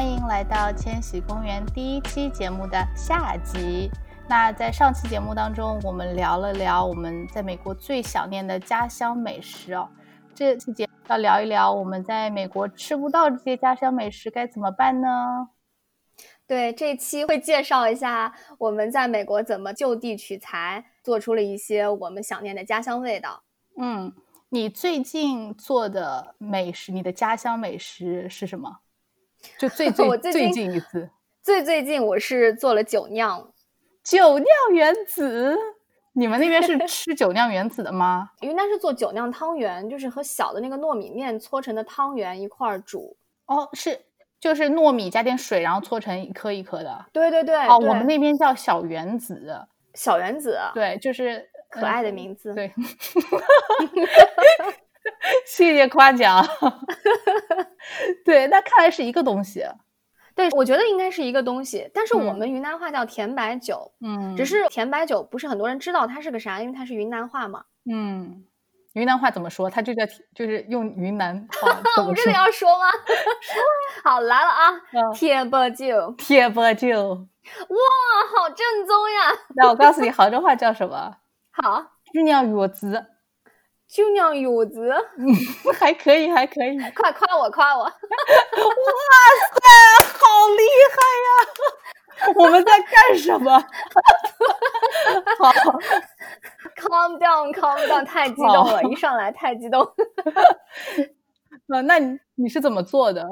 好，欢迎来到千禧公园第一期节目的下集。那在上期节目当中，我们聊了聊我们在美国最想念的家乡美食哦。这期节目要聊一聊我们在美国吃不到这些家乡美食该怎么办呢？对，这期会介绍一下我们在美国怎么就地取材，做出了一些我们想念的家乡味道。嗯，你最近做的美食，你的家乡美食是什么？就 最最最近一次，最最近我是做了酒酿，酒酿原子。你们那边是 吃酒酿圆子的吗？云南是做酒酿汤圆，就是和小的那个糯米面搓成的汤圆一块儿煮。哦，是，就是糯米加点水，然后搓成一颗一颗的。对对对。哦，我们那边叫小圆子。小圆子。对，就是可爱的名字。对。谢谢夸奖。对，那看来是一个东西。对，我觉得应该是一个东西，但是我们云南话叫甜白酒，嗯，只是甜白酒不是很多人知道它是个啥，因为它是云南话嘛。嗯，云南话怎么说？它就叫就是用云南话。我们真的要说吗？好来了啊！甜白酒，甜白酒，哇，好正宗呀！那我告诉你，杭州话叫什么？好，日酿圆子。酒酿柚子，嗯，还可以，还可以，快夸我，夸我！哇塞，好厉害呀！我们在干什么？好，calm down，calm down，太激动了，一上来太激动。啊，那你你是怎么做的？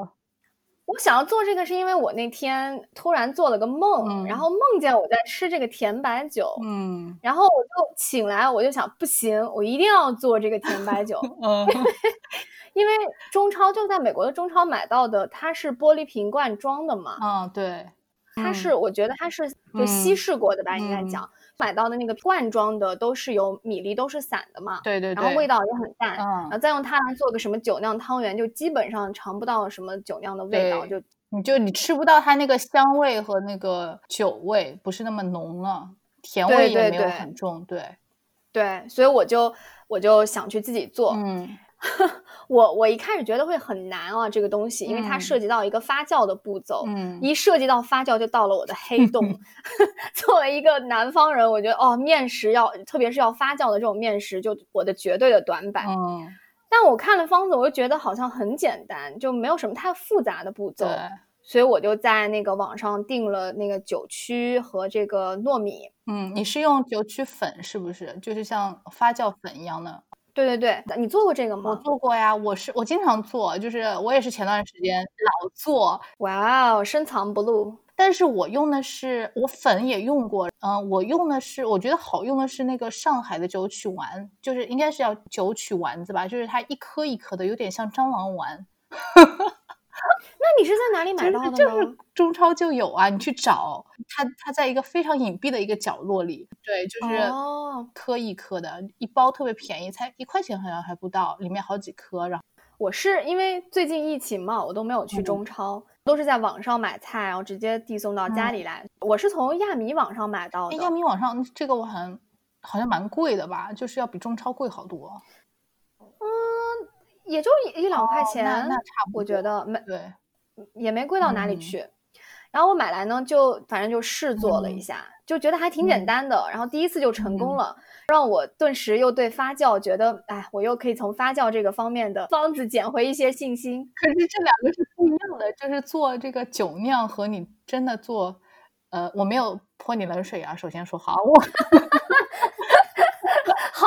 我想要做这个，是因为我那天突然做了个梦，然后梦见我在吃这个甜白酒，嗯，然后我就醒来，我就想，不行，我一定要做这个甜白酒，嗯，因为中超就在美国的中超买到的，它是玻璃瓶罐装的嘛，嗯，对，它是，我觉得它是就稀释过的吧，应该讲。买到的那个罐装的都是有米粒，都是散的嘛。对对对。然后味道也很淡，然后再用它来做个什么酒酿汤圆，就基本上尝不到什么酒酿的味道，就你就你吃不到它那个香味和那个酒味，不是那么浓了，甜味也没有很重。对对，所以我就我就想去自己做。嗯。我我一开始觉得会很难啊，这个东西，因为它涉及到一个发酵的步骤，嗯，一涉及到发酵就到了我的黑洞。作为一个南方人，我觉得哦，面食要特别是要发酵的这种面食，就我的绝对的短板。嗯，但我看了方子，我就觉得好像很简单，就没有什么太复杂的步骤，所以我就在那个网上订了那个酒曲和这个糯米。嗯，你是用酒曲粉是不是？就是像发酵粉一样的。对对对，你做过这个吗？我做过呀，我是我经常做，就是我也是前段时间老做。哇哦，深藏不露。但是我用的是我粉也用过，嗯，我用的是我觉得好用的是那个上海的九曲丸，就是应该是叫九曲丸子吧，就是它一颗一颗的，有点像蟑螂丸。那你是在哪里买到的呢？就是中超就有啊，你去找它，它在一个非常隐蔽的一个角落里。对，就是颗一颗的，一包特别便宜，才一块钱好像还不到，里面好几颗。然后我是因为最近疫情嘛，我都没有去中超，都是在网上买菜，然后直接递送到家里来。我是从亚米网上买到的。亚米网上这个我好像好像蛮贵的吧，就是要比中超贵好多。嗯。也就一两块钱，那差不多，我觉得没对，也没贵到哪里去。然后我买来呢，就反正就试做了一下，就觉得还挺简单的。然后第一次就成功了，让我顿时又对发酵觉得，哎，我又可以从发酵这个方面的方子捡回一些信心。可是这两个是不一样的，就是做这个酒酿和你真的做，呃，我没有泼你冷水啊。首先说好，我。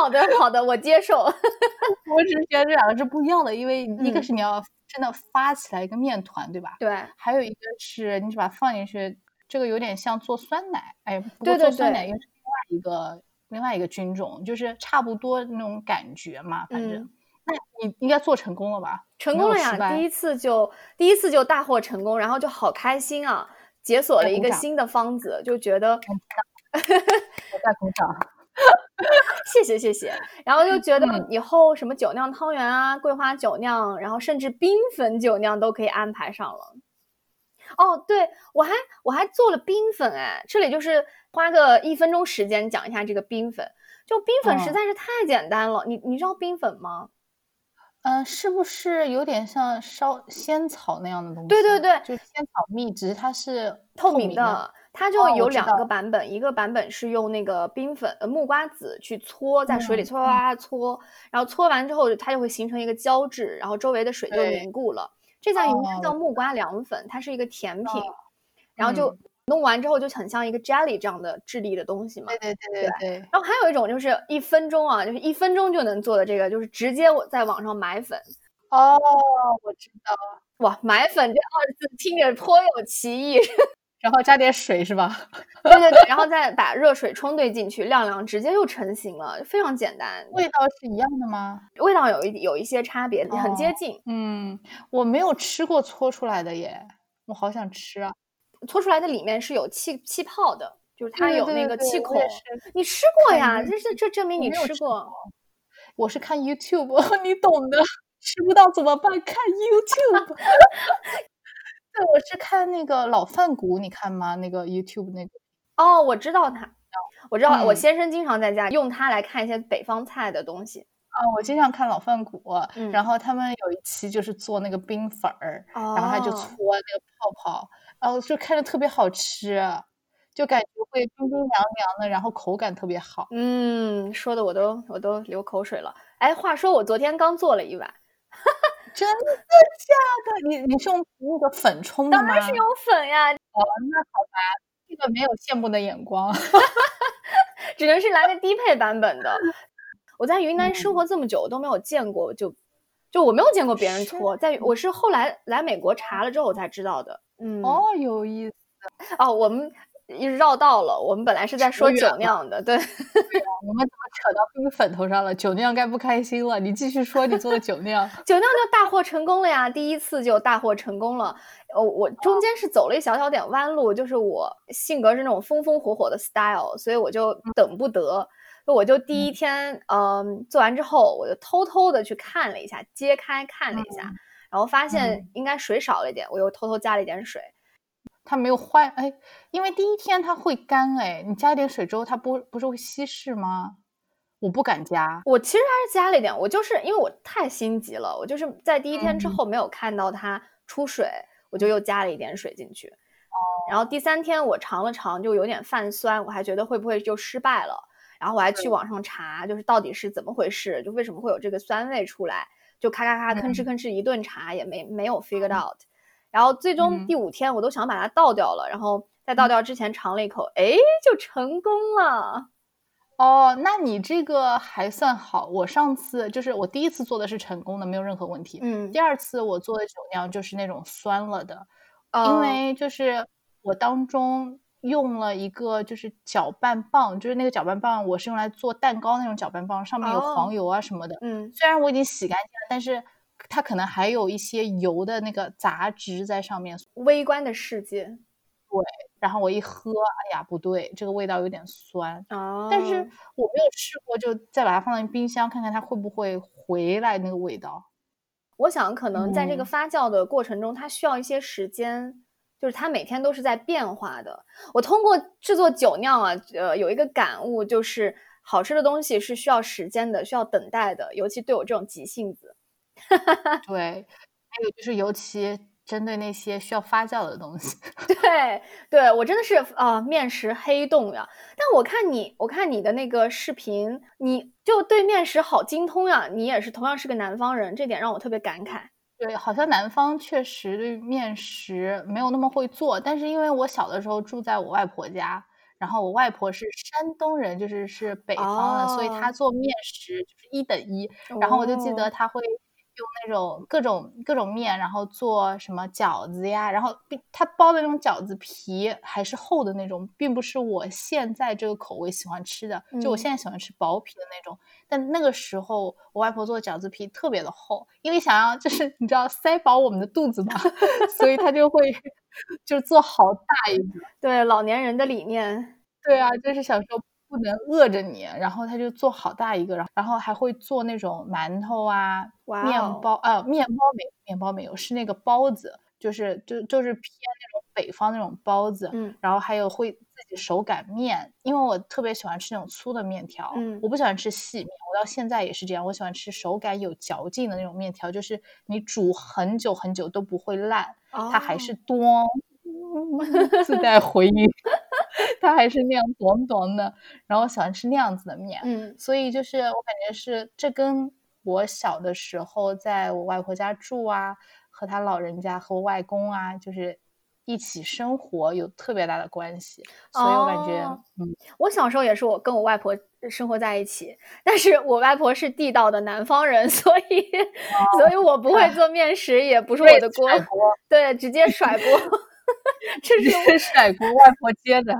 好的，好的，我接受。我只是觉得这两个是不一样的，因为一个是你要真的发起来一个面团，对吧？对。还有一个是你把它放进去，这个有点像做酸奶，哎，不过做酸奶又是另外一个另外一个菌种，就是差不多那种感觉嘛。反正，那你应该做成功了吧？成功了呀！第一次就第一次就大获成功，然后就好开心啊！解锁了一个新的方子，就觉得。我在鼓掌。谢谢谢谢，然后就觉得以后什么酒酿汤圆啊、桂花酒酿，然后甚至冰粉酒酿都可以安排上了。哦，对我还我还做了冰粉哎，这里就是花个一分钟时间讲一下这个冰粉。就冰粉实在是太简单了，你你知道冰粉吗？嗯，是不是有点像烧仙草那样的东西？对对对，就是仙草蜜汁，它是透明的。它就有两个版本，一个版本是用那个冰粉呃木瓜籽去搓，在水里搓搓搓，然后搓完之后它就会形成一个胶质，然后周围的水就凝固了。这家应该叫木瓜凉粉，它是一个甜品，然后就弄完之后就很像一个 jelly 这样的质地的东西嘛。对对对对对。然后还有一种就是一分钟啊，就是一分钟就能做的这个，就是直接我在网上买粉。哦，我知道了。哇，买粉这二字听着颇有歧义。然后加点水是吧？对对对，然后再把热水冲兑进去，晾晾，直接就成型了，非常简单。味道是一样的吗？味道有一有一些差别，很接近。嗯，我没有吃过搓出来的耶，我好想吃啊！搓出来的里面是有气气泡的，就是它有那个气孔。你吃过呀？这这这证明你吃过。我是看 YouTube，你懂的。吃不到怎么办？看 YouTube。对，我是看那个老饭骨，你看吗？那个 YouTube 那个。哦，我知道他，我知道我先生经常在家用它来看一些北方菜的东西。啊，我经常看老饭骨，然后他们有一期就是做那个冰粉儿，然后他就搓那个泡泡，然后就看着特别好吃，就感觉会冰冰凉凉的，然后口感特别好。嗯，说的我都我都流口水了。哎，话说我昨天刚做了一碗。真的假的？你你是用那个粉冲的吗？当然是用粉呀。哦，那好吧，这个没有羡慕的眼光，只能是来个低配版本的。我在云南生活这么久都没有见过，就就我没有见过别人搓，在我是后来来美国查了之后我才知道的。嗯，哦，有意思。哦，我们。一直绕道了，我们本来是在说酒酿的，对，我们怎么扯到冰粉头上了？酒酿该不开心了。你继续说你做的酒酿，酒酿就大获成功了呀，第一次就大获成功了。呃，我中间是走了一小小点弯路，就是我性格是那种风风火火的 style，所以我就等不得，我就第一天，嗯，做完之后，我就偷偷的去看了一下，揭开看了一下，然后发现应该水少了一点，我又偷偷加了一点水。它没有坏哎，因为第一天它会干哎，你加一点水之后，它不不是会稀释吗？我不敢加，我其实还是加了一点，我就是因为我太心急了，我就是在第一天之后没有看到它出水，我就又加了一点水进去。哦，然后第三天我尝了尝，就有点泛酸，我还觉得会不会就失败了，然后我还去网上查，就是到底是怎么回事，就为什么会有这个酸味出来，就咔咔咔吭哧吭哧一顿查也没没有 figured out。然后最终第五天，我都想把它倒掉了。然后在倒掉之前尝了一口，哎，就成功了。哦，那你这个还算好。我上次就是我第一次做的是成功的，没有任何问题。嗯，第二次我做的酒酿就是那种酸了的，因为就是我当中用了一个就是搅拌棒，就是那个搅拌棒我是用来做蛋糕那种搅拌棒，上面有黄油啊什么的。嗯，虽然我已经洗干净了，但是。它可能还有一些油的那个杂质在上面。微观的世界，对。然后我一喝，哎呀，不对，这个味道有点酸。哦。但是我没有试过，就再把它放在冰箱，看看它会不会回来那个味道。我想可能在这个发酵的过程中，它需要一些时间，就是它每天都是在变化的。我通过制作酒酿啊，呃，有一个感悟，就是好吃的东西是需要时间的，需要等待的，尤其对我这种急性子。对，还有就是，尤其针对那些需要发酵的东西。对，对我真的是啊，面食黑洞呀！但我看你，我看你的那个视频，你就对面食好精通呀！你也是同样是个南方人，这点让我特别感慨。对，好像南方确实对面食没有那么会做，但是因为我小的时候住在我外婆家，然后我外婆是山东人，就是是北方的，所以她做面食就是一等一。然后我就记得她会。用那种各种各种面，然后做什么饺子呀？然后它包的那种饺子皮还是厚的那种，并不是我现在这个口味喜欢吃的。就我现在喜欢吃薄皮的那种，但那个时候我外婆做的饺子皮特别的厚，因为想要就是你知道塞饱我们的肚子嘛，所以他就会就做好大一个。对老年人的理念，对啊，就是想说。不能饿着你，然后他就做好大一个，然后然后还会做那种馒头啊、面包啊，面包没面包没有，是那个包子，就是就就是偏那种北方那种包子，嗯，然后还有会自己手擀面，因为我特别喜欢吃那种粗的面条，嗯，我不喜欢吃细面，我到现在也是这样，我喜欢吃手感有嚼劲的那种面条，就是你煮很久很久都不会烂，它还是多 自带回音，它还是那样短短的，然后喜欢吃那样子的面，嗯，所以就是我感觉是这跟我小的时候在我外婆家住啊，和他老人家和我外公啊，就是。一起生活有特别大的关系，所以我感觉，嗯，我小时候也是我跟我外婆生活在一起，但是我外婆是地道的南方人，所以，所以我不会做面食，也不是我的锅，对，直接甩锅，这是 甩锅，外婆接的，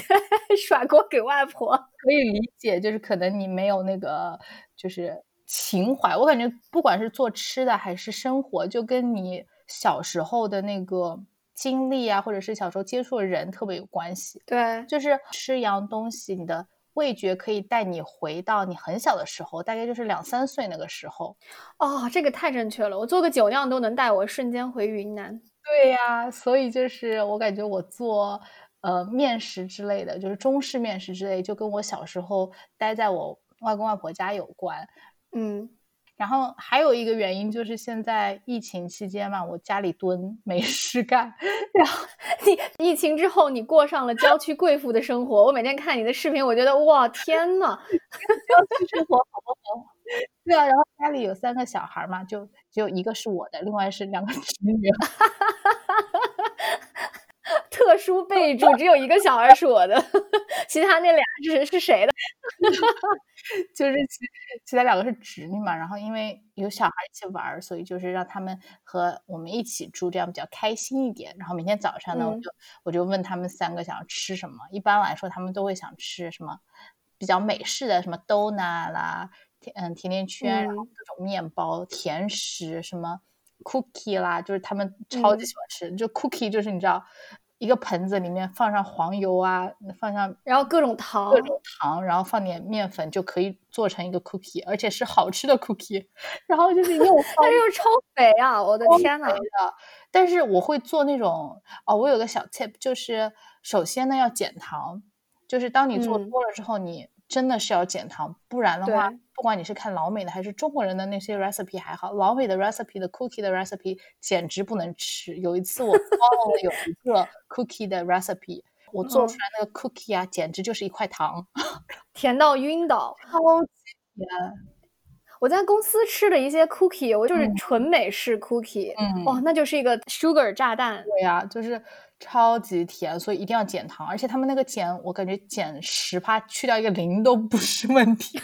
甩锅给外婆，可以理解，就是可能你没有那个就是情怀，我感觉不管是做吃的还是生活，就跟你小时候的那个。经历啊，或者是小时候接触的人特别有关系。对，就是吃一样东西，你的味觉可以带你回到你很小的时候，大概就是两三岁那个时候。哦，这个太正确了，我做个酒酿都能带我瞬间回云南。对呀，所以就是我感觉我做呃面食之类的，就是中式面食之类，就跟我小时候待在我外公外婆家有关。嗯。然后还有一个原因就是现在疫情期间嘛，我家里蹲没事干。然后你疫情之后，你过上了郊区贵妇的生活。我每天看你的视频，我觉得哇天呐，郊区生活好不好？对啊，然后家里有三个小孩嘛，就只有一个是我的，另外是两个 侄女。特殊备注，只有一个小孩是我的，其他那俩是是谁的？就是其其他两个是侄女嘛，然后因为有小孩一起玩，所以就是让他们和我们一起住，这样比较开心一点。然后每天早上呢，我就我就问他们三个想要吃什么。一般来说，他们都会想吃什么比较美式的，什么 donut 啦，嗯，甜甜圈，然后各种面包、甜食，什么 cookie 啦，就是他们超级喜欢吃。就 cookie 就是你知道。一个盆子里面放上黄油啊，放上然后各种糖，各种糖，然后放点面粉就可以做成一个 cookie，而且是好吃的 cookie。然后就是又，但是又超肥啊！我的天呐。但是我会做那种哦，我有个小 tip，就是首先呢要减糖，就是当你做多了之后，你真的是要减糖，不然的话。不管你是看老美的还是中国人的那些 recipe 还好，老美的 recipe 的 cookie 的 recipe 简直不能吃。有一次我 follow 了有一个 cookie 的 recipe，我做出来那个 cookie 啊，简直就是一块糖，甜到晕倒，超级甜。我在公司吃的一些 cookie，我就是纯美式 cookie，嗯，哇，那就是一个 sugar 炸弹。对呀，就是超级甜，所以一定要减糖。而且他们那个减，我感觉减十帕去掉一个零都不是问题。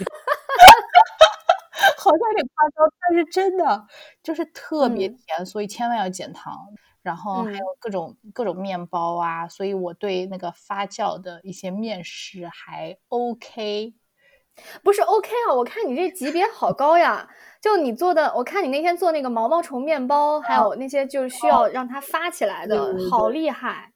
好像有点夸张，但是真的就是特别甜，所以千万要减糖。然后还有各种各种面包啊，所以我对那个发酵的一些面食还 OK，不是 OK 啊？我看你这级别好高呀！就你做的，我看你那天做那个毛毛虫面包，还有那些就是需要让它发起来的，好厉害！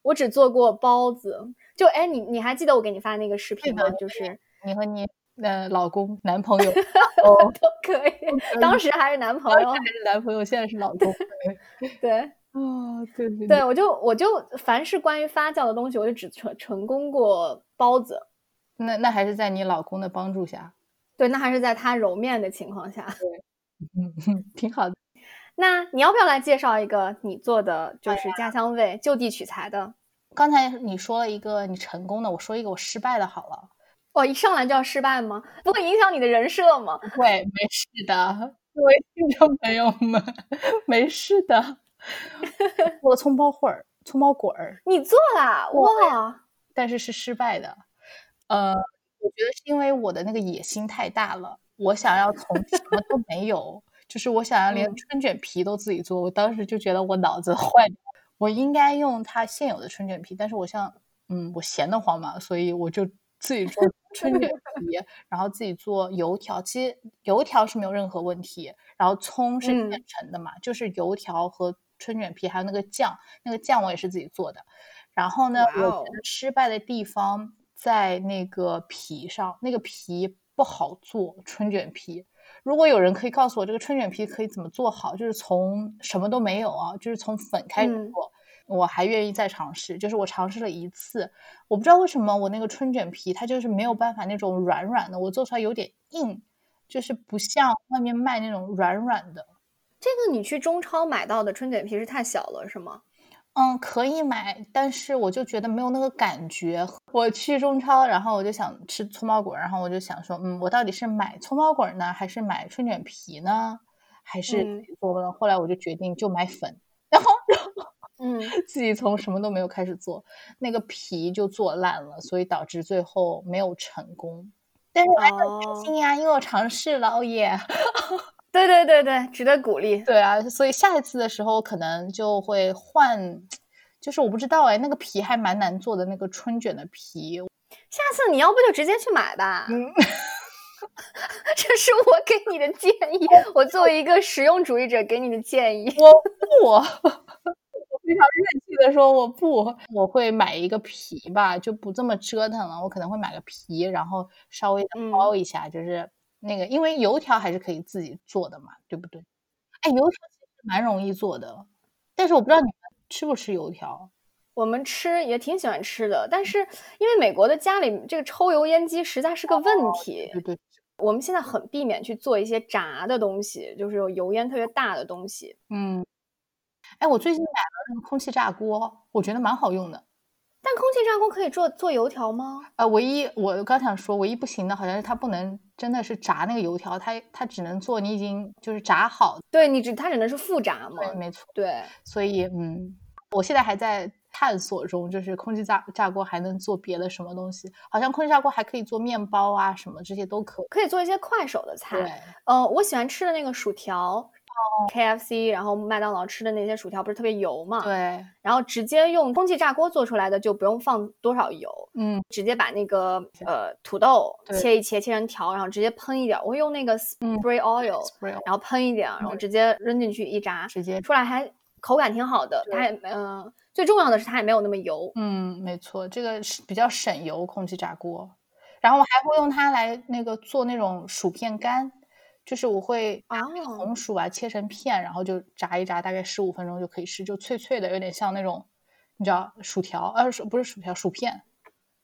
我只做过包子，就哎，你你还记得我给你发那个视频吗？就是你和你。那老公、男朋友 哦都可以，当时还是男朋友，还是男朋友，现在是老公。对，啊，对对对，我就我就凡是关于发酵的东西，我就只成成功过包子。那那还是在你老公的帮助下。对，那还是在他揉面的情况下。对，嗯，挺好的。那你要不要来介绍一个你做的就是家乡味、就地取材的？刚才你说了一个你成功的，我说一个我失败的，好了。哦，一上来就要失败吗？不会影响你的人设吗？不会，没事的，各位听众朋友们，没事的。我葱包会儿，葱包滚儿，你做啦？哇！但是是失败的。呃，我觉得是因为我的那个野心太大了，我想要从什么都没有，就是我想要连春卷皮都自己做。我当时就觉得我脑子坏了，我应该用它现有的春卷皮，但是我像，嗯，我闲得慌嘛，所以我就自己做。春卷皮，然后自己做油条，其实油条是没有任何问题。然后葱是现成的嘛，就是油条和春卷皮还有那个酱，那个酱我也是自己做的。然后呢，我失败的地方在那个皮上，那个皮不好做。春卷皮，如果有人可以告诉我这个春卷皮可以怎么做好，就是从什么都没有啊，就是从粉开始做，我还愿意再尝试。就是我尝试了一次，我不知道为什么我那个春卷皮它就是没有办法那种软软的，我做出来有点硬，就是不像外面卖那种软软的。这个你去中超买到的春卷皮是太小了，是吗？嗯，可以买，但是我就觉得没有那个感觉。我去中超，然后我就想吃葱包滚，然后我就想说，嗯，我到底是买葱包滚呢，还是买春卷皮呢，还是做呢？后来我就决定就买粉，然 后然后，嗯，自己从什么都没有开始做，那个皮就做烂了，所以导致最后没有成功。但是我还很开心呀，因为我尝试了，哦耶！对对对对，值得鼓励。对啊，所以下一次的时候可能就会换，就是我不知道哎，那个皮还蛮难做的，那个春卷的皮。下次你要不就直接去买吧。嗯，这是我给你的建议，我作为一个实用主义者给你的建议。我不，我非常任气的说我不，我会买一个皮吧，就不这么折腾了。我可能会买个皮，然后稍微的包一下，就是。那个，因为油条还是可以自己做的嘛，对不对？哎，油条其实蛮容易做的，但是我不知道你们吃不吃油条。我们吃也挺喜欢吃的，但是因为美国的家里这个抽油烟机实在是个问题。对对。我们现在很避免去做一些炸的东西，就是有油烟特别大的东西。嗯。哎，我最近买了那个空气炸锅，我觉得蛮好用的。但空气炸锅可以做做油条吗？呃，唯一我刚想说，唯一不行的好像是它不能真的是炸那个油条，它它只能做你已经就是炸好。对你只它只能是复炸嘛？对，没错。对，所以嗯，我现在还在探索中，就是空气炸炸锅还能做别的什么东西？好像空气炸锅还可以做面包啊，什么这些都可，可以做一些快手的菜。对，呃，我喜欢吃的那个薯条。K F C，然后麦当劳吃的那些薯条不是特别油嘛？对。然后直接用空气炸锅做出来的就不用放多少油，嗯，直接把那个呃土豆切一切，切成条，然后直接喷一点。我会用那个 spray oil，然后喷一点，然后直接扔进去一炸，直接出来还口感挺好的。它也嗯，最重要的是它也没有那么油。嗯，没错，这个是比较省油空气炸锅。然后我还会用它来那个做那种薯片干。就是我会把红薯啊切成片，然后就炸一炸，大概十五分钟就可以吃，就脆脆的，有点像那种你知道薯条，呃，不是薯条，薯片，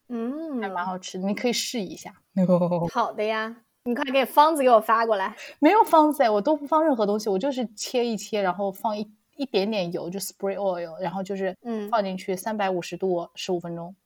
嗯，还蛮好吃的，你可以试一下。好的呀，你快给方子给我发过来。没有方子哎，我都不放任何东西，我就是切一切，然后放一一点点油，就 spray oil，然后就是嗯放进去三百五十度十五分钟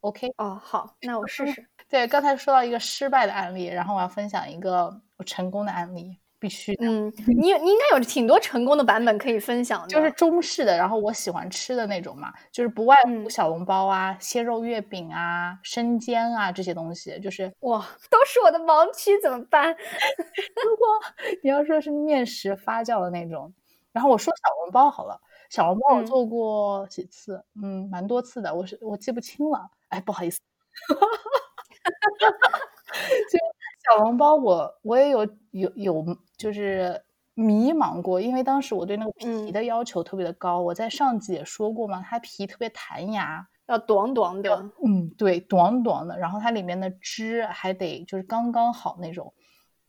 ，OK。哦，好，那我试试。对，刚才说到一个失败的案例，然后我要分享一个。成功的案例必须，嗯，你你应该有挺多成功的版本可以分享的，就是中式的，然后我喜欢吃的那种嘛，就是不外乎小笼包啊、鲜肉月饼啊、生煎啊这些东西，就是哇，都是我的盲区，怎么办？如果你要说是面食发酵的那种，然后我说小笼包好了，小笼包我做过几次，嗯，蛮多次的，我是我记不清了，哎，不好意思，就。小笼包，我我也有有有，就是迷茫过，因为当时我对那个皮的要求特别的高。我在上集也说过嘛，它皮特别弹牙，要短短的，嗯，对，短短的，然后它里面的汁还得就是刚刚好那种，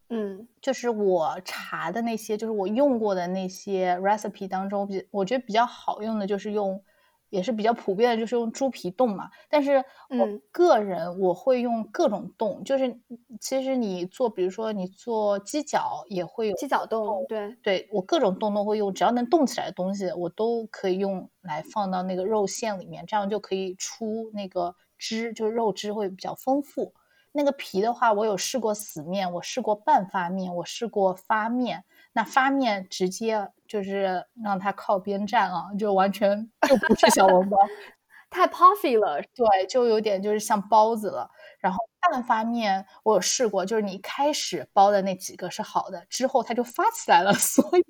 嗯，就是我查的那些，就是我用过的那些 recipe 当中，比我觉得比较好用的就是用。也是比较普遍的，就是用猪皮冻嘛。但是我个人我会用各种冻，就是其实你做，比如说你做鸡脚也会有鸡脚冻，对对，我各种冻都会用，只要能冻起来的东西，我都可以用来放到那个肉馅里面，这样就可以出那个汁，就是肉汁会比较丰富。那个皮的话，我有试过死面，我试过半发面，我试过发面。那发面直接就是让它靠边站啊，就完全就不是小笼包，太 puffy 了。对，就有点就是像包子了。然后半发面我有试过，就是你开始包的那几个是好的，之后它就发起来了，所以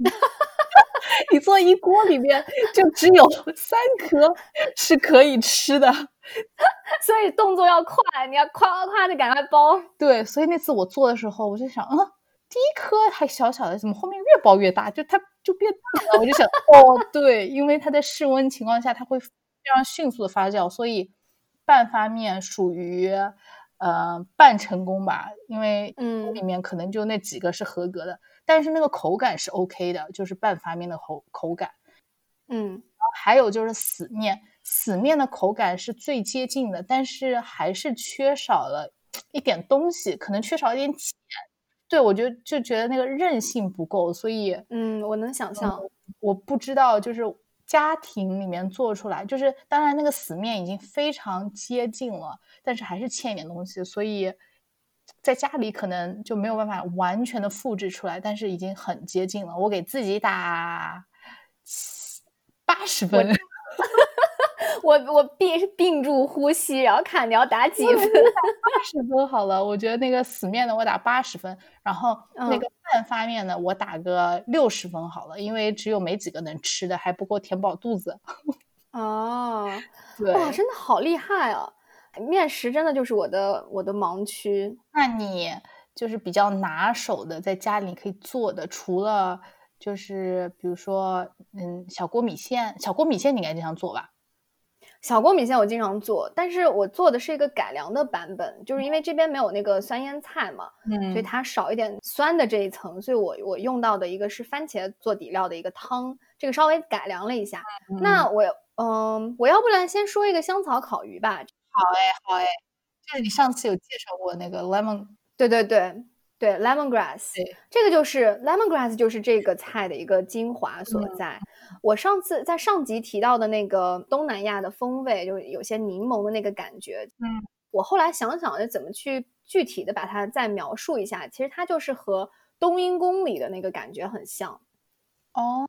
你做一锅里面就只有三颗是可以吃的。所以动作要快，你要夸夸夸的赶快包。对，所以那次我做的时候，我就想，嗯。第一颗还小小的，怎么后面越包越大？就它就变大了。我就想，哦，对，因为它在室温情况下，它会非常迅速的发酵，所以半发面属于呃半成功吧。因为嗯，里面可能就那几个是合格的，但是那个口感是 OK 的，就是半发面的口口感。嗯，还有就是死面，死面的口感是最接近的，但是还是缺少了一点东西，可能缺少一点碱。对我就就觉得那个韧性不够，所以嗯，我能想象。我不知道，就是家庭里面做出来，就是当然那个死面已经非常接近了，但是还是欠一点东西，所以在家里可能就没有办法完全的复制出来，但是已经很接近了。我给自己打。八十分，我我屏屏住呼吸，然后看你要打几分。八十分好了，我觉得那个死面的我打八十分，然后那个半发面的我打个六十分好了，因为只有没几个能吃的，还不够填饱肚子。哦，对，哇，真的好厉害啊！面食真的就是我的我的盲区。那你就是比较拿手的，在家里可以做的，除了。就是比如说，嗯，小锅米线，小锅米线你应该经常做吧？小锅米线我经常做，但是我做的是一个改良的版本，就是因为这边没有那个酸腌菜嘛，嗯，所以它少一点酸的这一层，所以我我用到的一个是番茄做底料的一个汤，这个稍微改良了一下。那我，嗯，我要不然先说一个香草烤鱼吧。好哎，好哎，就是你上次有介绍过那个 lemon，对对对。对，lemongrass，这个就是 lemongrass，就是这个菜的一个精华所在。我上次在上集提到的那个东南亚的风味，就有些柠檬的那个感觉。嗯，我后来想想，就怎么去具体的把它再描述一下。其实它就是和冬阴功里的那个感觉很像。哦，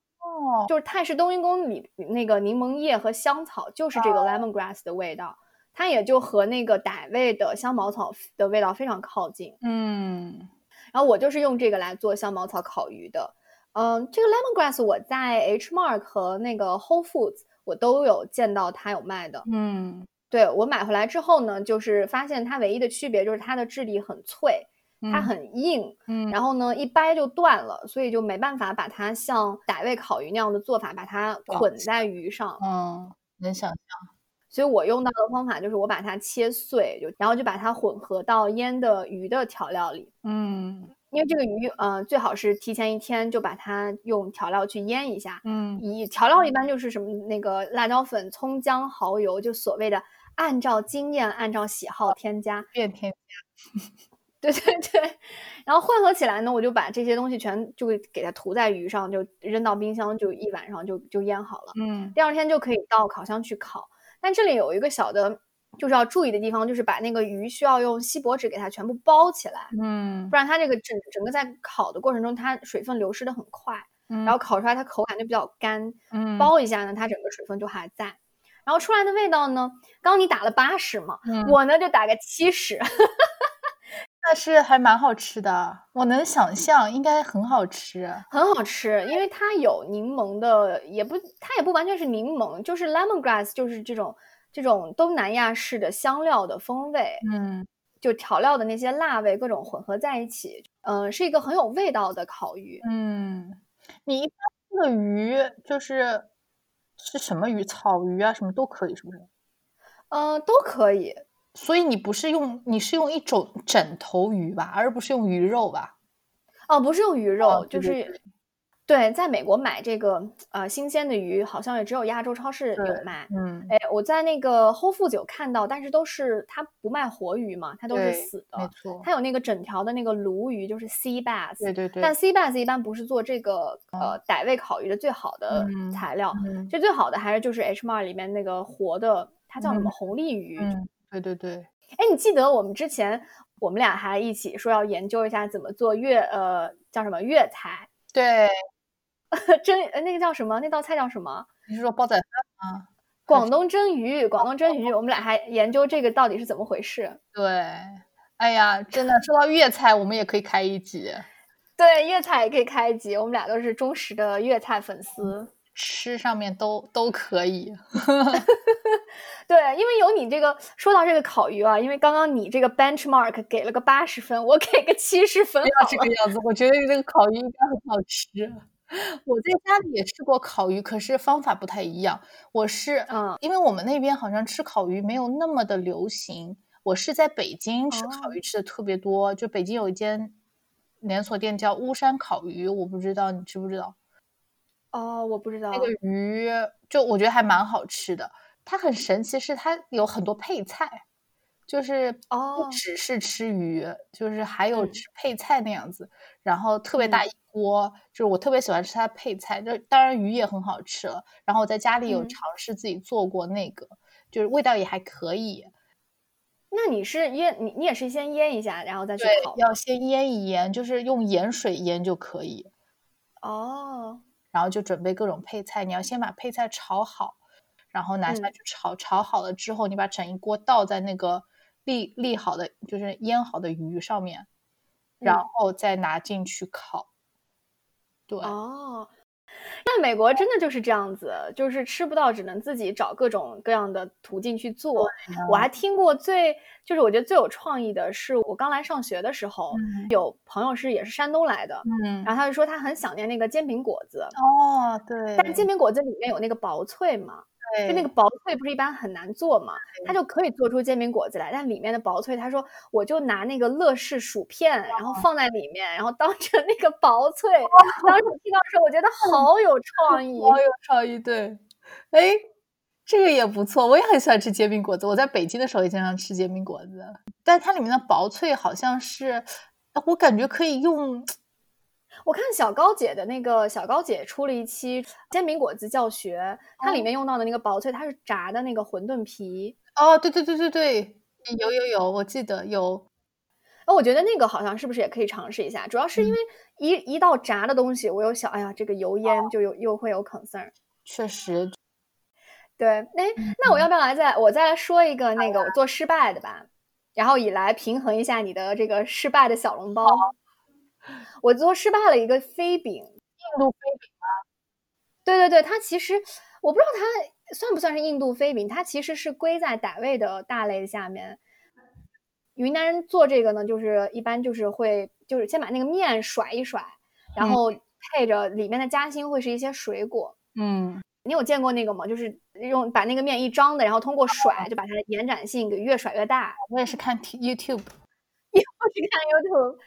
就是泰式冬阴功里那个柠檬叶和香草，就是这个 lemongrass 的味道。它也就和那个傣味的香茅草的味道非常靠近。嗯。然后我就是用这个来做香茅草烤鱼的，嗯，这个 lemongrass 我在 H Mark 和那个 Whole Foods 我都有见到它有卖的，嗯，对我买回来之后呢，就是发现它唯一的区别就是它的质地很脆，它很硬，嗯，然后呢一掰就断了，所以就没办法把它像傣味烤鱼那样的做法把它捆在鱼上，嗯，能想象。所以我用到的方法就是我把它切碎，就然后就把它混合到腌的鱼的调料里。嗯，因为这个鱼，呃，最好是提前一天就把它用调料去腌一下。嗯，以调料一般就是什么那个辣椒粉、葱姜、蚝油，就所谓的按照经验、按照喜好添加，变添 加。对对对，然后混合起来呢，我就把这些东西全就给它涂在鱼上，就扔到冰箱，就一晚上就就腌好了。嗯，第二天就可以到烤箱去烤。但这里有一个小的，就是要注意的地方，就是把那个鱼需要用锡箔纸给它全部包起来，嗯，不然它这个整整个在烤的过程中，它水分流失的很快，嗯。然后烤出来它口感就比较干，嗯，包一下呢，它整个水分就还在，然后出来的味道呢，刚你打了八十嘛，我呢就打个七十，但是还蛮好吃的，我能想象应该很好吃，很好吃，因为它有柠檬的，也不，它也不完全是柠檬，就是 lemongrass，就是这种这种东南亚式的香料的风味，嗯，就调料的那些辣味各种混合在一起，嗯，是一个很有味道的烤鱼。嗯，你一般的鱼就是是什么鱼？草鱼啊，什么都可以，是不是？嗯，都可以。所以你不是用你是用一种整头鱼吧，而不是用鱼肉吧？哦，不是用鱼肉，就是对，在美国买这个呃新鲜的鱼，好像也只有亚洲超市有卖。嗯，哎，我在那个 Whole Foods 有看到，但是都是它不卖活鱼嘛，它都是死的。没错，它有那个整条的那个鲈鱼，就是 Sea Bass。对对对。但 Sea Bass 一般不是做这个呃傣味烤鱼的最好的材料，这最好的还是就是 H Mart 里面那个活的，它叫什么红鲤鱼。对对对，哎，你记得我们之前我们俩还一起说要研究一下怎么做粤呃叫什么粤菜？对，蒸那个叫什么？那道菜叫什么？你是说煲仔饭吗？广东蒸鱼，广东蒸鱼，我们俩还研究这个到底是怎么回事？对，哎呀，真的说到粤菜，我们也可以开一集。对，粤菜也可以开一集，我们俩都是忠实的粤菜粉丝。吃上面都都可以，对，因为有你这个说到这个烤鱼啊，因为刚刚你这个 benchmark 给了个八十分，我给个七十分，要这个样子，我觉得这个烤鱼应该很好吃。我在家里也吃过烤鱼，可是方法不太一样。我是嗯，因为我们那边好像吃烤鱼没有那么的流行，我是在北京吃烤鱼吃的特别多，就北京有一间连锁店叫巫山烤鱼，我不知道你知不知道。哦，我不知道那个鱼，就我觉得还蛮好吃的。它很神奇，是它有很多配菜，就是不只是吃鱼，就是还有吃配菜那样子。然后特别大一锅，就是我特别喜欢吃它配菜。就当然鱼也很好吃了。然后我在家里有尝试自己做过那个，就是味道也还可以。那你是腌你你也是先腌一下，然后再去烤？要先腌一腌，就是用盐水腌就可以。哦。然后就准备各种配菜，你要先把配菜炒好。然后拿下去炒，炒好了之后，你把整一锅倒在那个沥沥好的，就是腌好的鱼上面，然后再拿进去烤。对哦，那美国真的就是这样子，就是吃不到，只能自己找各种各样的途径去做。我还听过最，就是我觉得最有创意的是，我刚来上学的时候，有朋友是也是山东来的，嗯，然后他就说他很想念那个煎饼果子。哦，对，但是煎饼果子里面有那个薄脆嘛。就那个薄脆不是一般很难做嘛，他就可以做出煎饼果子来，但里面的薄脆，他说我就拿那个乐事薯片，然后放在里面，然后当成那个薄脆。当时听到时候，我觉得 好有创意，好有创意。对，哎，这个也不错，我也很喜欢吃煎饼果子。我在北京的时候也经常吃煎饼果子，但它里面的薄脆好像是，我感觉可以用。我看小高姐的那个小高姐出了一期煎饼果子教学，它里面用到的那个薄脆，它是炸的那个馄饨皮。哦，对对对对对，有有有，我记得有。哦，我觉得那个好像是不是也可以尝试一下？主要是因为一一到炸的东西，我又想，哎呀，这个油烟就有又会有 concern。确实。对，哎，那我要不要来再我再来说一个那个我做失败的吧？然后以来平衡一下你的这个失败的小笼包。我做失败了一个飞饼，印度飞饼吗？对对对，它其实我不知道它算不算是印度飞饼，它其实是归在傣味的大类下面。云南人做这个呢，就是一般就是会就是先把那个面甩一甩，然后配着里面的夹心会是一些水果。嗯，你有见过那个吗？就是用把那个面一张的，然后通过甩就把它的延展性给越甩越大。我也是看 YouTube，又是看 YouTube。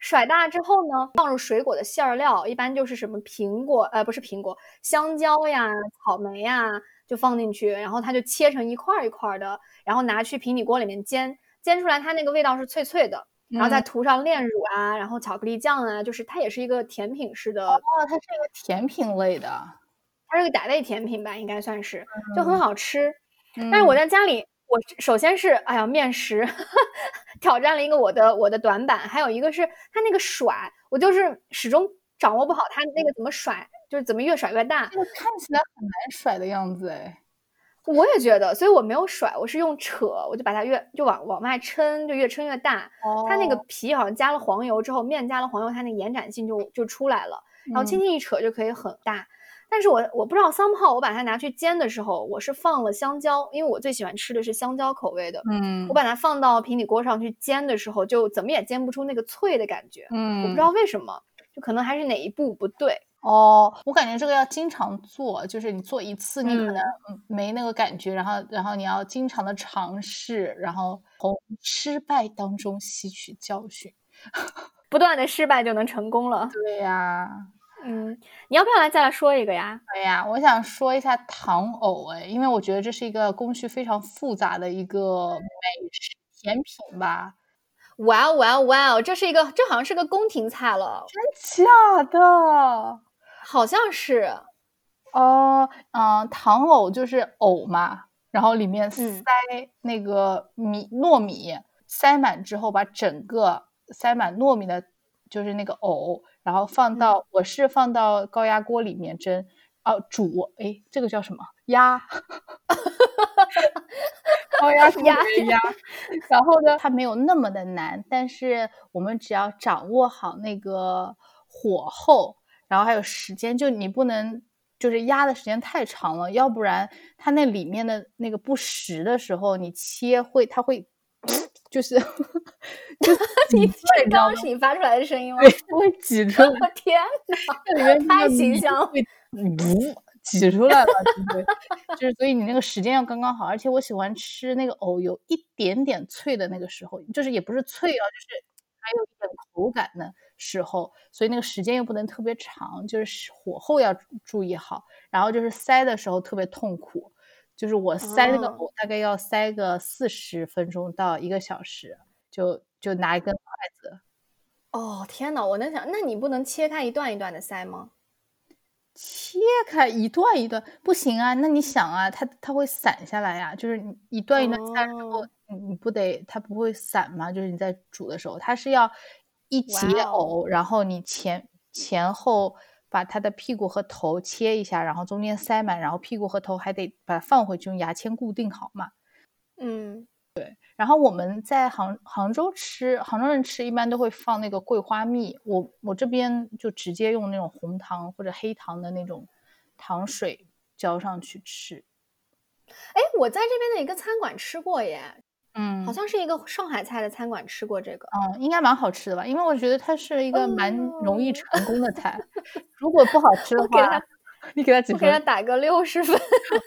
甩大之后呢，放入水果的馅料，一般就是什么苹果，呃，不是苹果，香蕉呀、草莓呀，就放进去，然后它就切成一块一块的，然后拿去平底锅里面煎，煎出来它那个味道是脆脆的，然后再涂上炼乳啊，然后巧克力酱啊，就是它也是一个甜品式的。哦，它是一个甜品类的，它是个傣味甜品吧，应该算是，就很好吃。但是我在家里。我首先是哎呀面食 挑战了一个我的我的短板，还有一个是它那个甩，我就是始终掌握不好它那个怎么甩，就是怎么越甩越大，看起来很难甩的样子哎。我也觉得，所以我没有甩，我是用扯，我就把它越就往往外抻，就越抻越大。它那个皮好像加了黄油之后，面加了黄油，它那个延展性就就出来了，然后轻轻一扯就可以很大。但是我我不知道桑泡，我把它拿去煎的时候，我是放了香蕉，因为我最喜欢吃的是香蕉口味的。嗯，我把它放到平底锅上去煎的时候，就怎么也煎不出那个脆的感觉。嗯，我不知道为什么，就可能还是哪一步不对。哦，我感觉这个要经常做，就是你做一次你可能没那个感觉，然后然后你要经常的尝试，然后从失败当中吸取教训，不断的失败就能成功了。对呀。嗯，你要不要来再来说一个呀？哎呀，我想说一下糖藕，哎，因为我觉得这是一个工序非常复杂的一个美食甜品吧。哇哦哇哦哇哦，这是一个，这好像是个宫廷菜了。真假的？好像是。哦，嗯，糖藕就是藕嘛，然后里面塞那个米糯米，塞满之后把整个塞满糯米的，就是那个藕。然后放到，我是放到高压锅里面蒸，哦，煮，哎，这个叫什么？压，高压压压。然后呢，它没有那么的难，但是我们只要掌握好那个火候，然后还有时间，就你不能就是压的时间太长了，要不然它那里面的那个不实的时候，你切会它会。就是，就你这刚是你发出来的声音吗？会挤出来！我天哪，里面太形象，会噗挤出来了，对不对？就是所以你那个时间要刚刚好，而且我喜欢吃那个藕有一点点脆的那个时候，就是也不是脆啊，就是还有一点口感的时候，所以那个时间又不能特别长，就是火候要注意好。然后就是塞的时候特别痛苦，就是我塞那个藕大概要塞个四十分钟到一个小时，就就拿一根筷子。哦天哪，我能想，那你不能切开一段一段的塞吗？切开一段一段不行啊，那你想啊，它它会散下来呀，就是你一段一段塞之后，你你不得它不会散吗？就是你在煮的时候，它是要一节藕，然后你前前后把它的屁股和头切一下，然后中间塞满，然后屁股和头还得把它放回去，用牙签固定好嘛。嗯。对，然后我们在杭杭州吃，杭州人吃一般都会放那个桂花蜜。我我这边就直接用那种红糖或者黑糖的那种糖水浇上去吃。哎，我在这边的一个餐馆吃过耶，嗯，好像是一个上海菜的餐馆吃过这个，嗯，应该蛮好吃的吧？因为我觉得它是一个蛮容易成功的菜。如果不好吃的话，你给他几分？我给他打个六十分。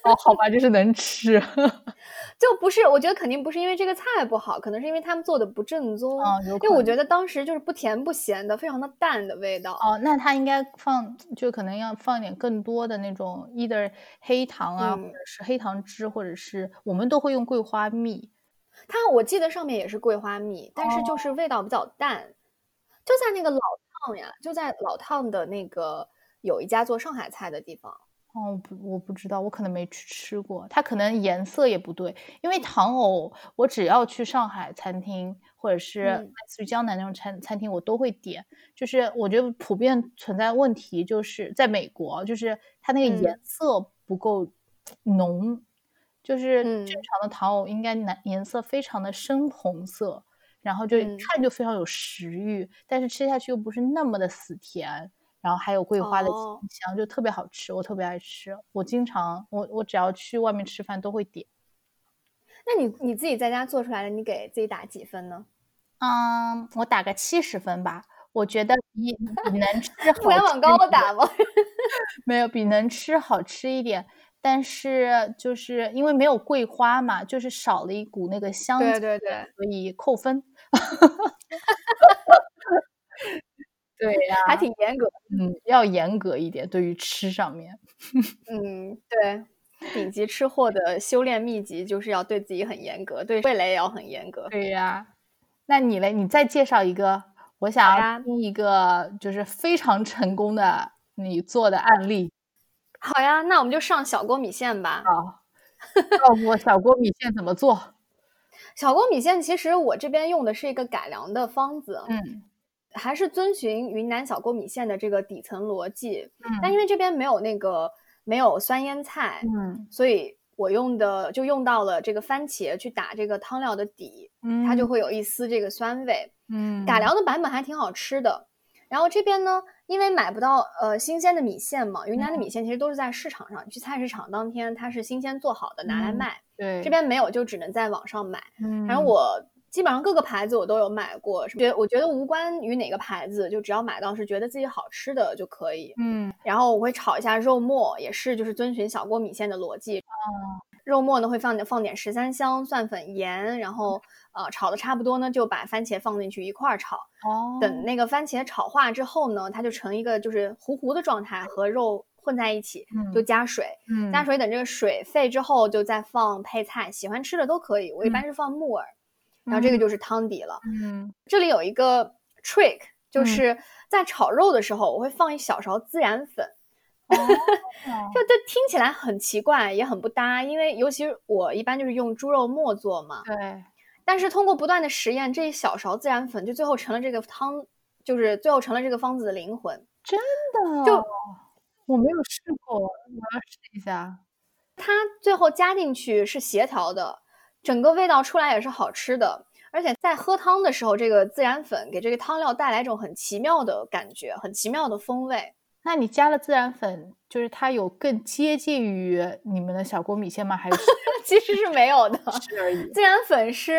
哦，好吧，就是能吃。就不是，我觉得肯定不是因为这个菜不好，可能是因为他们做的不正宗。啊，因为我觉得当时就是不甜不咸的，非常的淡的味道。哦，那他应该放，就可能要放一点更多的那种，either 黑糖啊，或者是黑糖汁，或者是我们都会用桂花蜜。它我记得上面也是桂花蜜，但是就是味道比较淡。就在那个老烫呀，就在老烫的那个有一家做上海菜的地方。哦，不，我不知道，我可能没去吃过，它可能颜色也不对，因为糖藕，我只要去上海餐厅或者是类似于江南那种餐餐厅，我都会点。就是我觉得普遍存在问题，就是在美国，就是它那个颜色不够浓，就是正常的糖藕应该蓝颜色非常的深红色，然后就一看就非常有食欲，但是吃下去又不是那么的死甜。然后还有桂花的清香，就特别好吃，我特别爱吃。我经常，我我只要去外面吃饭都会点。那你你自己在家做出来的，你给自己打几分呢？嗯，我打个七十分吧。我觉得比比能吃 好，不敢往高了打吗？没有，比能吃好吃一点，但是就是因为没有桂花嘛，就是少了一股那个香对对对，所以扣分。对呀，还挺严格，嗯，要严格一点，对于吃上面，嗯，对，顶级吃货的修炼秘籍就是要对自己很严格，对味蕾也要很严格。对呀，那你嘞？你再介绍一个，我想要听一个就是非常成功的你做的案例。好呀，那我们就上小锅米线吧。好，告诉我小锅米线怎么做？小锅米线其实我这边用的是一个改良的方子，嗯。还是遵循云南小锅米线的这个底层逻辑，嗯，但因为这边没有那个没有酸腌菜，嗯，所以我用的就用到了这个番茄去打这个汤料的底，嗯，它就会有一丝这个酸味，嗯，改良的版本还挺好吃的。然后这边呢，因为买不到呃新鲜的米线嘛，云南的米线其实都是在市场上去菜市场当天它是新鲜做好的拿来卖，对，这边没有就只能在网上买，嗯，然后我。基本上各个牌子我都有买过，觉我觉得无关于哪个牌子，就只要买到是觉得自己好吃的就可以。嗯，然后我会炒一下肉末，也是就是遵循小锅米线的逻辑。哦，肉末呢会放点放点十三香、蒜粉、盐，然后呃炒的差不多呢，就把番茄放进去一块儿炒。哦，等那个番茄炒化之后呢，它就成一个就是糊糊的状态，和肉混在一起，就加水。嗯，加水等这个水沸之后，就再放配菜，喜欢吃的都可以。我一般是放木耳。然后这个就是汤底了。嗯，这里有一个 trick，就是在炒肉的时候，我会放一小勺孜然粉。就这听起来很奇怪，也很不搭，因为尤其我一般就是用猪肉末做嘛。对。但是通过不断的实验，这一小勺孜然粉就最后成了这个汤，就是最后成了这个方子的灵魂。真的？就我没有试过，我要试一下。它最后加进去是协调的。整个味道出来也是好吃的，而且在喝汤的时候，这个孜然粉给这个汤料带来一种很奇妙的感觉，很奇妙的风味。那你加了孜然粉，就是它有更接近于你们的小锅米线吗？还是 其实是没有的，是而已。孜然粉是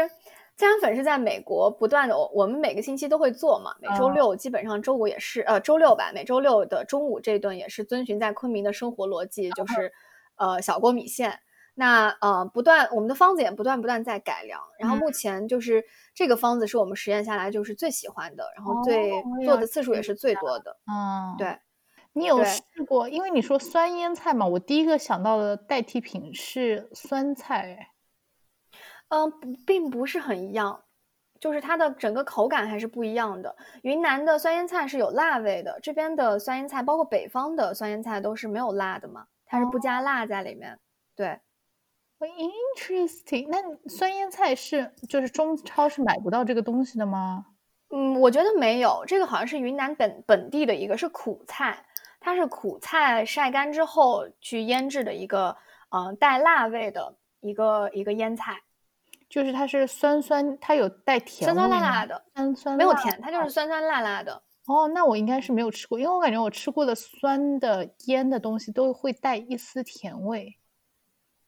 孜然粉是在美国不断的，我们每个星期都会做嘛，每周六基本上周五也是，呃，周六吧，每周六的中午这顿也是遵循在昆明的生活逻辑，就是呃小锅米线。那呃，不断我们的方子也不断不断在改良，然后目前就是这个方子是我们实验下来就是最喜欢的，然后最做的次数也是最多的。嗯，对，你有试过？因为你说酸腌菜嘛，我第一个想到的代替品是酸菜。嗯，不并不是很一样，就是它的整个口感还是不一样的。云南的酸腌菜是有辣味的，这边的酸腌菜，包括北方的酸腌菜都是没有辣的嘛，它是不加辣在里面。对。Interesting，那酸腌菜是就是中超是买不到这个东西的吗？嗯，我觉得没有，这个好像是云南本本地的一个是苦菜，它是苦菜晒干之后去腌制的一个，嗯，带辣味的一个一个腌菜，就是它是酸酸，它有带甜，酸酸辣辣的，酸酸没有甜，它就是酸酸辣辣的。哦，那我应该是没有吃过，因为我感觉我吃过的酸的腌的东西都会带一丝甜味。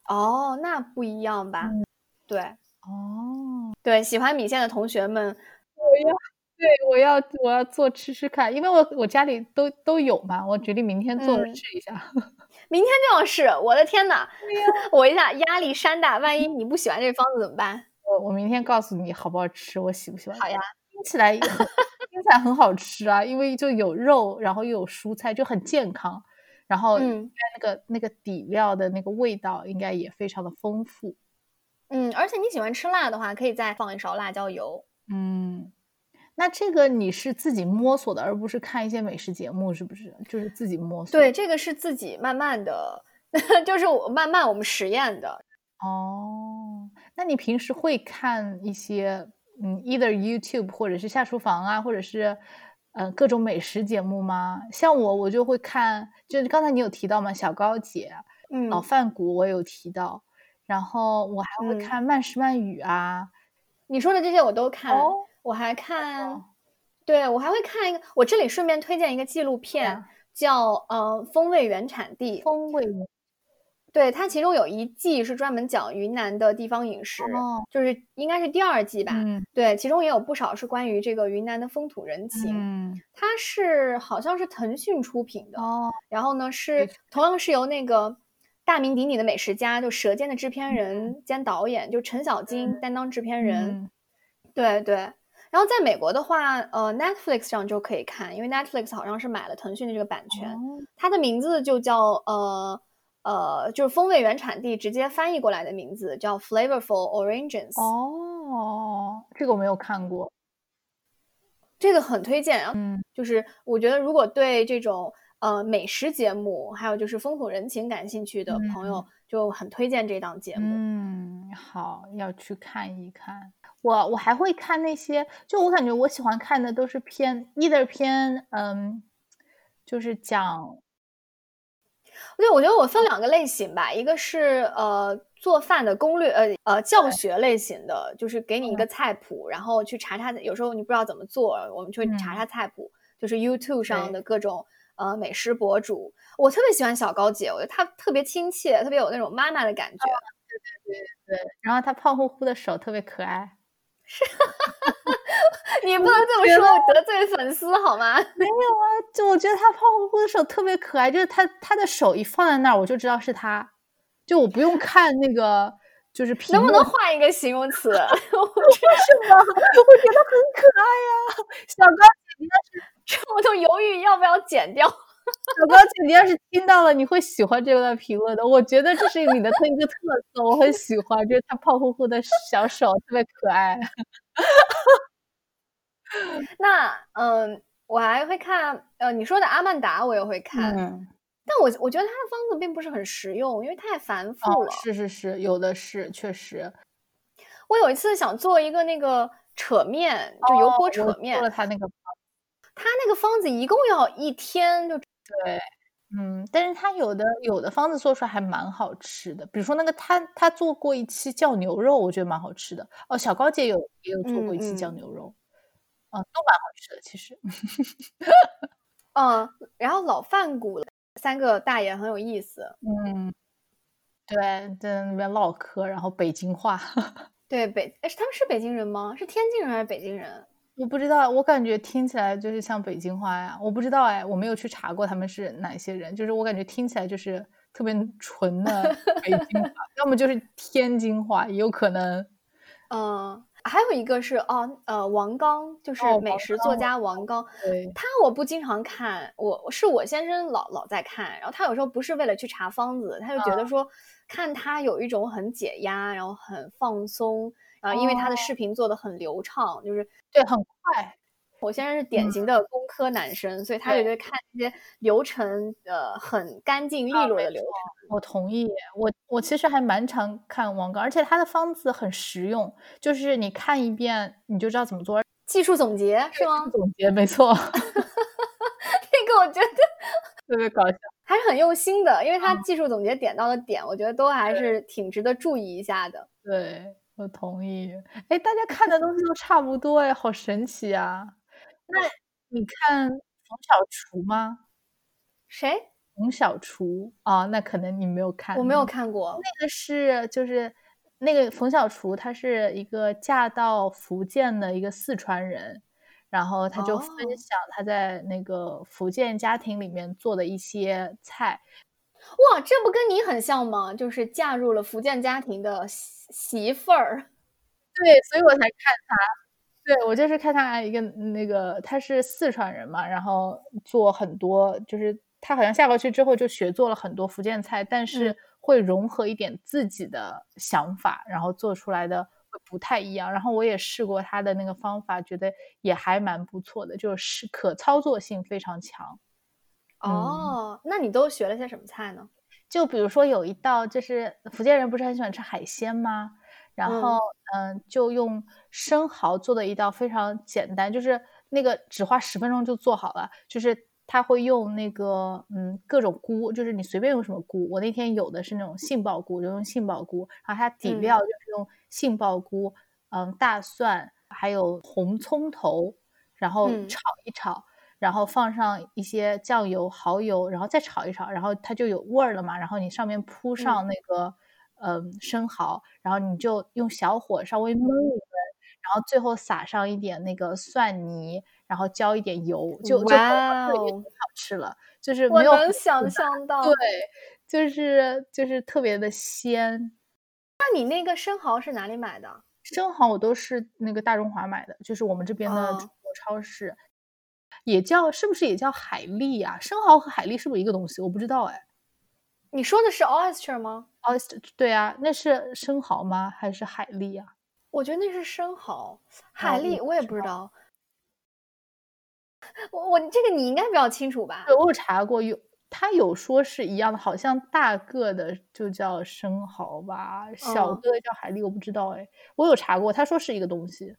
哦，那不一样吧？对，哦，对，喜欢米线的同学们，我要，对，我要，我要做吃吃看，因为我我家里都都有嘛，我决定明天做着试一下。明天就要试，我的天呐，我一下压力山大，万一你不喜欢这方子怎么办？我我明天告诉你好不好吃，我喜不喜欢？好呀，听起来听起来很好吃啊，因为就有肉，然后又有蔬菜，就很健康。然后，嗯，那个那个底料的那个味道应该也非常的丰富，嗯，而且你喜欢吃辣的话，可以再放一勺辣椒油，嗯，那这个你是自己摸索的，而不是看一些美食节目，是不是？就是自己摸索。对，这个是自己慢慢的，就是我慢慢我们实验的。哦，那你平时会看一些，嗯，either YouTube 或者是下厨房啊，或者是。嗯，各种美食节目吗？像我，我就会看，就是刚才你有提到吗？小高姐，嗯，老饭骨我有提到，然后我还会看慢食慢语啊。你说的这些我都看，我还看，对我还会看一个，我这里顺便推荐一个纪录片，叫呃风味原产地。风味。对它其中有一季是专门讲云南的地方饮食，就是应该是第二季吧。对，其中也有不少是关于这个云南的风土人情。嗯，它是好像是腾讯出品的。哦，然后呢是同样是由那个大名鼎鼎的美食家，就《舌尖》的制片人兼导演，就陈小金担当制片人。对对，然后在美国的话，呃，Netflix 上就可以看，因为 Netflix 好像是买了腾讯的这个版权。它的名字就叫呃。呃，就是风味原产地直接翻译过来的名字叫 Flavorful Oranges。哦，这个我没有看过，这个很推荐啊。嗯，就是我觉得如果对这种呃美食节目，还有就是风土人情感兴趣的朋友，就很推荐这档节目。嗯，好，要去看一看。我我还会看那些，就我感觉我喜欢看的都是偏，either 偏嗯，就是讲。对，我觉得我分两个类型吧，一个是呃做饭的攻略，呃呃教学类型的，就是给你一个菜谱，然后去查查，有时候你不知道怎么做，我们就查查菜谱，就是 YouTube 上的各种呃美食博主。我特别喜欢小高姐，我觉得她特别亲切，特别有那种妈妈的感觉。对对对对，然后她胖乎乎的手特别可爱。是，你不能这么说，得罪粉丝好吗？没有啊，就我觉得他胖乎乎的手特别可爱，就是他他的手一放在那儿，我就知道是他，就我不用看那个，就是能不能换一个形容词？是吗？我觉得很可爱呀，小高姐，你要是我都犹豫要不要剪掉。小高姐，你要是听到了，你会喜欢这段评论的。我觉得这是你的特一个特色，我很喜欢，就是他胖乎乎的小手特别可爱。那嗯，我还会看呃，你说的阿曼达，我也会看。嗯，但我我觉得他的方子并不是很实用，因为太繁复了。是是是，有的是，确实。我有一次想做一个那个扯面，就油泼扯面，做了他那个，他那个方子一共要一天就。对，嗯，但是他有的有的方子做出来还蛮好吃的，比如说那个他他做过一期酱牛肉，我觉得蛮好吃的。哦，小高姐有也有做过一期酱牛肉，嗯，都蛮好吃的其实。嗯，然后老饭骨三个大爷很有意思，嗯，对，在那边唠嗑，然后北京话。对北，哎，他们是北京人吗？是天津人还是北京人？我不知道，我感觉听起来就是像北京话呀。我不知道哎，我没有去查过他们是哪些人，就是我感觉听起来就是特别纯的 北京话，要么就是天津话，也有可能。嗯，还有一个是哦，呃，王刚，就是美食作家王刚。对，他我不经常看，我是我先生老老在看，然后他有时候不是为了去查方子，他就觉得说看他有一种很解压，然后很放松，然后因为他的视频做的很流畅，就是对，很快。我先生是典型的工科男生，所以他就觉得看一些流程，呃，很干净利落的流程。我同意，我我其实还蛮常看王刚，而且他的方子很实用，就是你看一遍你就知道怎么做。技术总结是吗？总结没错。那个我觉得 特别搞笑，还是很用心的，因为他技术总结点到的点，我觉得都还是挺值得注意一下的。对，我同意。哎，大家看的东西都差不多，哎，好神奇啊！那你看冯小厨吗？谁？冯小厨啊？那可能你没有看，我没有看过。那个是就是那个冯小厨，他是一个嫁到福建的一个四川人，然后他就分享他在那个福建家庭里面做的一些菜。哇，这不跟你很像吗？就是嫁入了福建家庭的媳妇儿。对，所以我才看他。对，我就是看他一个那个，他是四川人嘛，然后做很多，就是他好像嫁过去之后就学做了很多福建菜，但是会融合一点自己的想法，然后做出来的会不太一样。然后我也试过他的那个方法，觉得也还蛮不错的，就是可操作性非常强。哦，那你都学了些什么菜呢？就比如说有一道，就是福建人不是很喜欢吃海鲜吗？然后，嗯，就用生蚝做的一道非常简单，就是那个只花十分钟就做好了。就是他会用那个，嗯，各种菇，就是你随便用什么菇。我那天有的是那种杏鲍菇，就用杏鲍菇。然后它底料就是用杏鲍菇，嗯，大蒜，还有红葱头，然后炒一炒，然后放上一些酱油、蚝油，然后再炒一炒，然后它就有味儿了嘛。然后你上面铺上那个。嗯，生蚝，然后你就用小火稍微焖一焖，然后最后撒上一点那个蒜泥，然后浇一点油，就就很好吃了。就是没有能想象到，对，就是就是特别的鲜。那你那个生蚝是哪里买的？生蚝我都是那个大中华买的，就是我们这边的中国超市，也叫是不是也叫海蛎啊？生蚝和海蛎是不是一个东西？我不知道哎。你说的是 oyster 吗？oyster 对啊，那是生蚝吗？还是海蛎啊？我觉得那是生蚝，海蛎我也不知道。我我这个你应该比较清楚吧？对，我有查过，有他有说是一样的，好像大个的就叫生蚝吧，小个的叫海蛎，我不知道哎。我有查过，他说是一个东西。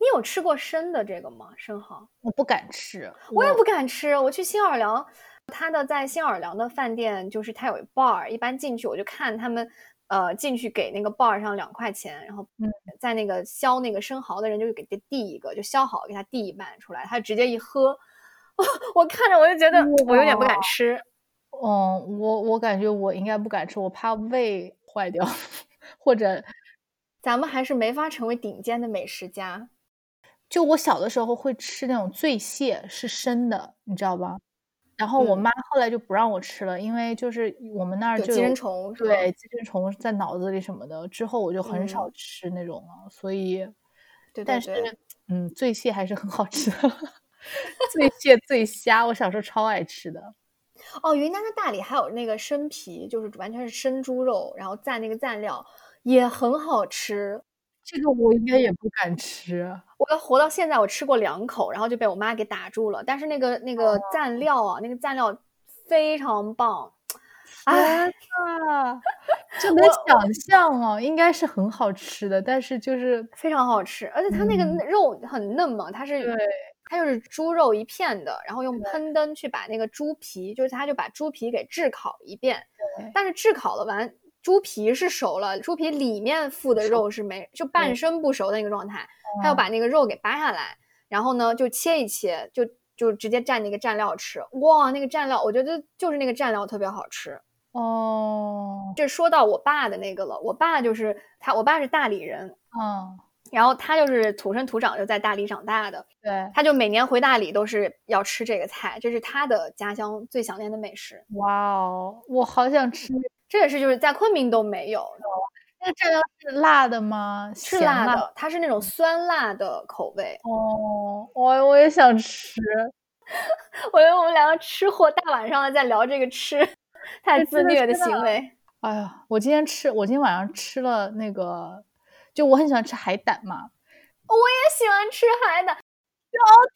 你有吃过生的这个吗？生蚝？我不敢吃，我也不敢吃。我去新奥尔良。他的在新奥尔良的饭店，就是他有 bar，一般进去我就看他们，呃，进去给那个 bar 上两块钱，然后在那个削那个生蚝的人就给他递一个，就削好给他递一半出来，他直接一喝，我看着我就觉得我有点不敢吃。嗯，我我感觉我应该不敢吃，我怕胃坏掉，或者咱们还是没法成为顶尖的美食家。就我小的时候会吃那种醉蟹，是生的，你知道吧？然后我妈后来就不让我吃了，因为就是我们那儿就寄生虫，对寄生虫在脑子里什么的。之后我就很少吃那种了，所以，但是嗯，醉蟹还是很好吃的，醉蟹醉虾，我小时候超爱吃的。哦，云南的大理还有那个生皮，就是完全是生猪肉，然后蘸那个蘸料，也很好吃。这个我应该也不敢吃。我要活到现在，我吃过两口，然后就被我妈给打住了。但是那个那个蘸料啊，那个蘸料非常棒。天呐，就能想象哦，应该是很好吃的，但是就是非常好吃，而且它那个肉很嫩嘛，它是对，它就是猪肉一片的，然后用喷灯去把那个猪皮，就是它就把猪皮给炙烤一遍。但是炙烤了完。猪皮是熟了，猪皮里面附的肉是没，就半生不熟的那个状态。他要把那个肉给扒下来，然后呢就切一切，就就直接蘸那个蘸料吃。哇，那个蘸料，我觉得就是那个蘸料特别好吃。哦，这说到我爸的那个了，我爸就是他，我爸是大理人。嗯，然后他就是土生土长就在大理长大的，对，他就每年回大理都是要吃这个菜，这是他的家乡最想念的美食。哇哦，我好想吃，这也是就是在昆明都没有。那个蘸料是辣的吗？是辣的，它是那种酸辣的口味。哦，我我也想吃。我觉得我们两个吃货大晚上的在聊这个吃，太自虐的行为。哎呀，我今天吃，我今天晚上吃了那个。就我很喜欢吃海胆嘛，我也喜欢吃海胆。哦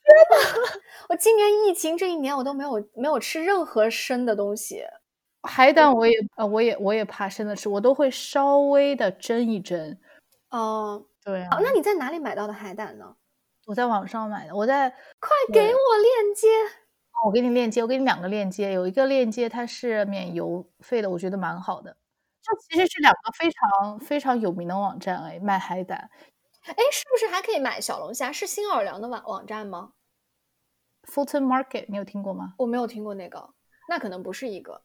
天呐，我今年疫情这一年我都没有没有吃任何生的东西。海胆我也呃我也我也怕生的吃，我都会稍微的蒸一蒸。哦，对。那你在哪里买到的海胆呢？我在网上买的。我在快给我链接。我给你链接，我给你两个链接，有一个链接它是免邮费的，我觉得蛮好的。这其实是两个非常非常有名的网站哎，卖海胆，哎，是不是还可以买小龙虾？是新奥尔良的网网站吗？Fulton Market，你有听过吗？我没有听过那个，那可能不是一个。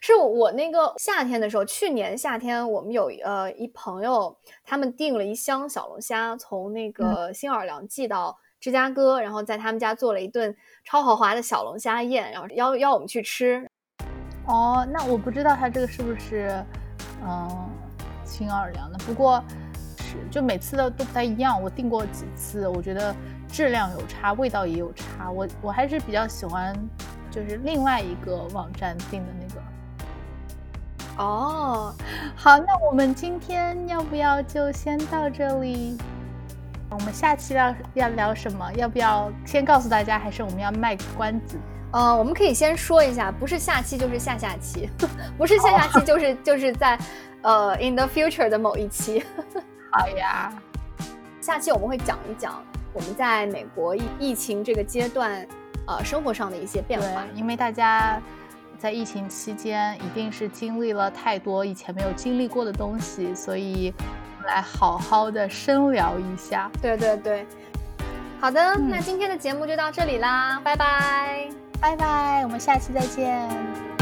是我那个夏天的时候，去年夏天我们有呃一朋友，他们订了一箱小龙虾，从那个新奥尔良寄到芝加哥，然后在他们家做了一顿超豪华的小龙虾宴，然后邀邀我们去吃。哦，那我不知道他这个是不是，嗯，新奥尔良的。不过，是就每次的都不太一样。我订过几次，我觉得质量有差，味道也有差。我我还是比较喜欢，就是另外一个网站订的那个。哦，好，那我们今天要不要就先到这里？我们下期要要聊什么？要不要先告诉大家，还是我们要卖个关子？呃，我们可以先说一下，不是下期就是下下期，不是下下期就是就是在，呃，in the future 的某一期。好呀，下期我们会讲一讲我们在美国疫疫情这个阶段，呃，生活上的一些变化。因为大家在疫情期间一定是经历了太多以前没有经历过的东西，所以来好好的深聊一下。对对对，好的，那今天的节目就到这里啦，拜拜。拜拜，我们下期再见。